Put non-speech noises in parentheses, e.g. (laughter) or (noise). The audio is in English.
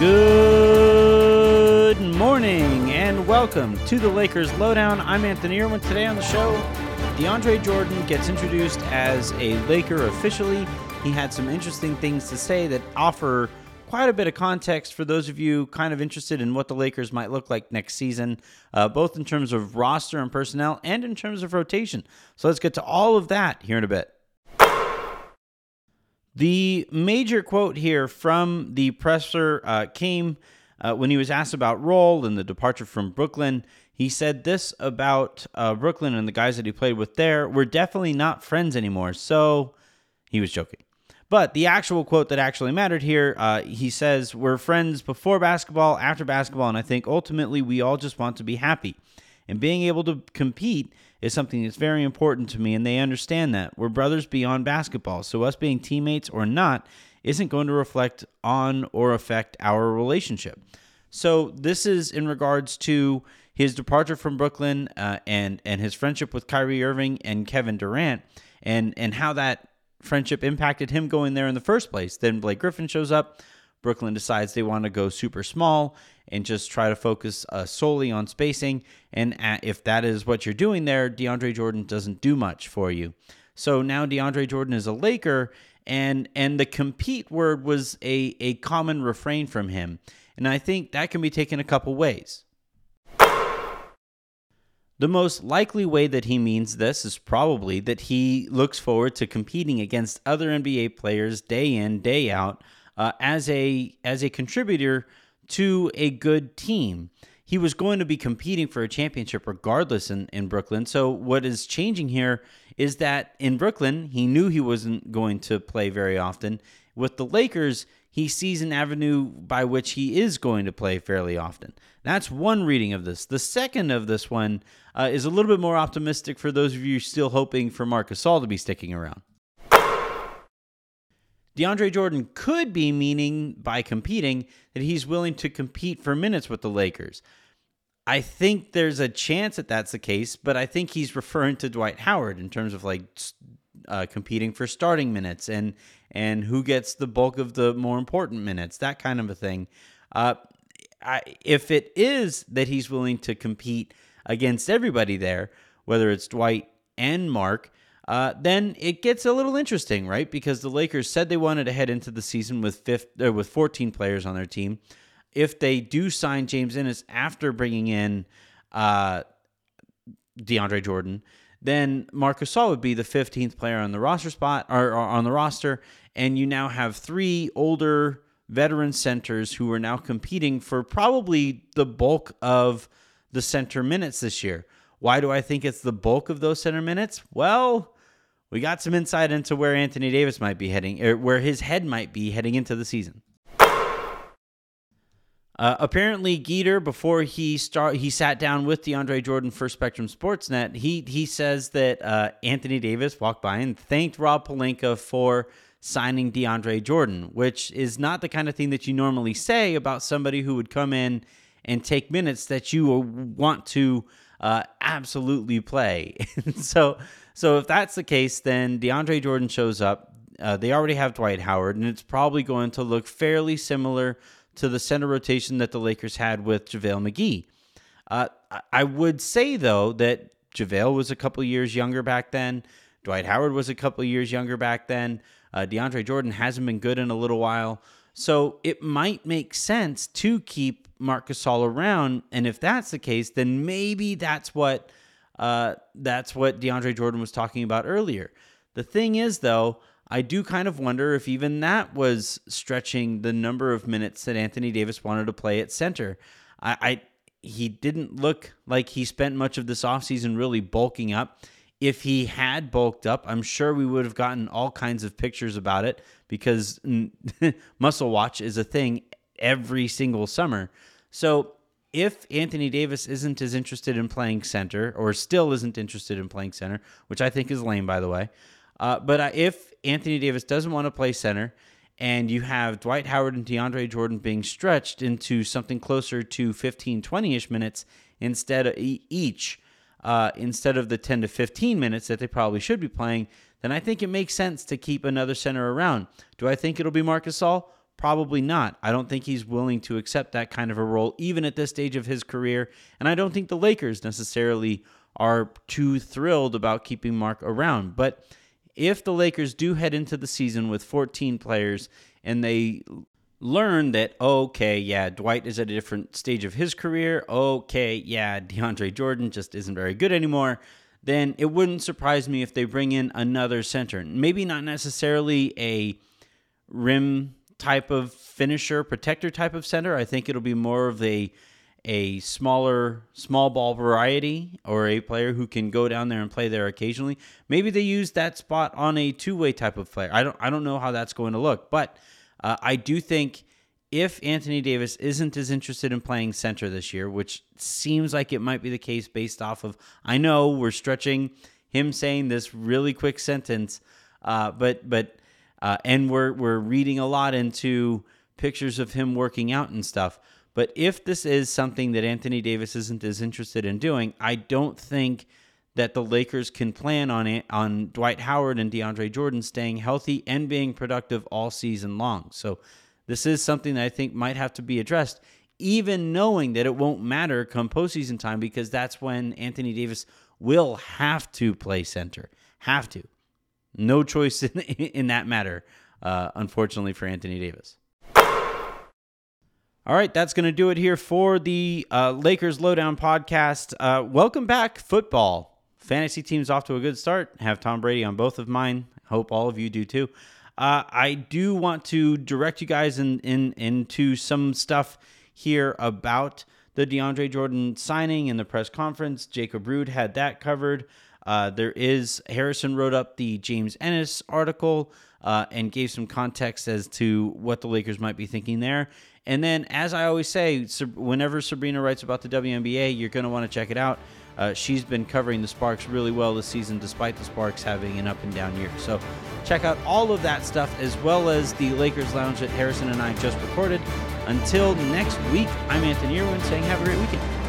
Good morning and welcome to the Lakers Lowdown. I'm Anthony Irwin. Today on the show, DeAndre Jordan gets introduced as a Laker officially. He had some interesting things to say that offer quite a bit of context for those of you kind of interested in what the Lakers might look like next season, uh, both in terms of roster and personnel and in terms of rotation. So let's get to all of that here in a bit. The major quote here from the presser uh, came uh, when he was asked about role and the departure from Brooklyn. He said this about uh, Brooklyn and the guys that he played with there. We're definitely not friends anymore. So he was joking. But the actual quote that actually mattered here, uh, he says, We're friends before basketball, after basketball, and I think ultimately we all just want to be happy. And being able to compete is something that's very important to me, and they understand that. We're brothers beyond basketball, so us being teammates or not isn't going to reflect on or affect our relationship. So this is in regards to his departure from Brooklyn uh, and and his friendship with Kyrie Irving and Kevin Durant, and and how that friendship impacted him going there in the first place. Then Blake Griffin shows up. Brooklyn decides they want to go super small and just try to focus uh, solely on spacing. And if that is what you're doing there, DeAndre Jordan doesn't do much for you. So now DeAndre Jordan is a Laker, and and the compete word was a a common refrain from him, and I think that can be taken a couple ways. The most likely way that he means this is probably that he looks forward to competing against other NBA players day in, day out, uh, as a as a contributor to a good team. He was going to be competing for a championship regardless in, in Brooklyn. So, what is changing here is that in Brooklyn, he knew he wasn't going to play very often. With the Lakers, he sees an avenue by which he is going to play fairly often. That's one reading of this. The second of this one uh, is a little bit more optimistic for those of you still hoping for Marc Gasol to be sticking around. DeAndre Jordan could be meaning by competing that he's willing to compete for minutes with the Lakers. I think there's a chance that that's the case, but I think he's referring to Dwight Howard in terms of like uh, competing for starting minutes and and who gets the bulk of the more important minutes, that kind of a thing. Uh, I, if it is that he's willing to compete against everybody there, whether it's Dwight and Marc, uh, then it gets a little interesting, right? Because the Lakers said they wanted to head into the season with fifth, uh, with 14 players on their team. If they do sign James Ennis after bringing in uh, DeAndre Jordan, then Marcus Gasol would be the 15th player on the roster spot or, or on the roster, and you now have three older veteran centers who are now competing for probably the bulk of the center minutes this year. Why do I think it's the bulk of those center minutes? Well, we got some insight into where Anthony Davis might be heading, or where his head might be heading into the season. Uh, apparently, Geeter, before he start, he sat down with DeAndre Jordan for Spectrum Sportsnet. He he says that uh, Anthony Davis walked by and thanked Rob Pelinka for signing DeAndre Jordan, which is not the kind of thing that you normally say about somebody who would come in and take minutes that you want to uh, absolutely play. (laughs) so so if that's the case, then DeAndre Jordan shows up. Uh, they already have Dwight Howard, and it's probably going to look fairly similar to the center rotation that the Lakers had with JaVale McGee. Uh, I would say, though, that JaVale was a couple years younger back then. Dwight Howard was a couple years younger back then. Uh, DeAndre Jordan hasn't been good in a little while. So it might make sense to keep Marc Gasol around. And if that's the case, then maybe that's what uh, that's what DeAndre Jordan was talking about earlier. The thing is, though, I do kind of wonder if even that was stretching the number of minutes that Anthony Davis wanted to play at center. I, I he didn't look like he spent much of this offseason really bulking up. If he had bulked up, I'm sure we would have gotten all kinds of pictures about it because (laughs) muscle watch is a thing every single summer. So if Anthony Davis isn't as interested in playing center, or still isn't interested in playing center, which I think is lame, by the way, uh, but uh, if Anthony Davis doesn't want to play center, and you have Dwight Howard and DeAndre Jordan being stretched into something closer to 15, 20 ish minutes instead of each, uh, instead of the 10 to 15 minutes that they probably should be playing, then I think it makes sense to keep another center around. Do I think it'll be Marcus Gasol? Probably not. I don't think he's willing to accept that kind of a role, even at this stage of his career. And I don't think the Lakers necessarily are too thrilled about keeping Mark around. But if the Lakers do head into the season with 14 players and they learn that, okay, yeah, Dwight is at a different stage of his career, okay, yeah, DeAndre Jordan just isn't very good anymore, then it wouldn't surprise me if they bring in another center. Maybe not necessarily a rim type of finisher, protector type of center. I think it'll be more of a a smaller small ball variety or a player who can go down there and play there occasionally. Maybe they use that spot on a two-way type of player. I don't I don't know how that's going to look, but uh, I do think if Anthony Davis isn't as interested in playing center this year, which seems like it might be the case based off of I know we're stretching him saying this really quick sentence, uh, but but uh, and we're we're reading a lot into pictures of him working out and stuff. But if this is something that Anthony Davis isn't as interested in doing, I don't think that the Lakers can plan on it on Dwight Howard and DeAndre Jordan staying healthy and being productive all season long. So this is something that I think might have to be addressed, even knowing that it won't matter come postseason time because that's when Anthony Davis will have to play center. Have to. No choice (laughs) in, in that matter, uh, unfortunately, for Anthony Davis. All right, that's going to do it here for the uh, Lakers Lowdown podcast. Uh, welcome back, football. Fantasy team's off to a good start. Have Tom Brady on both of mine. Hope all of you do too. Uh, I do want to direct you guys in, in into some stuff here about the DeAndre Jordan signing and the press conference. Jacob Rude had that covered. Uh, there is Harrison wrote up the James Ennis article uh, and gave some context as to what the Lakers might be thinking there. And then, as I always say, whenever Sabrina writes about the WNBA, you're going to want to check it out. Uh, she's been covering the Sparks really well this season, despite the Sparks having an up and down year. So, check out all of that stuff as well as the Lakers Lounge that Harrison and I just recorded. Until next week, I'm Anthony Irwin saying have a great weekend.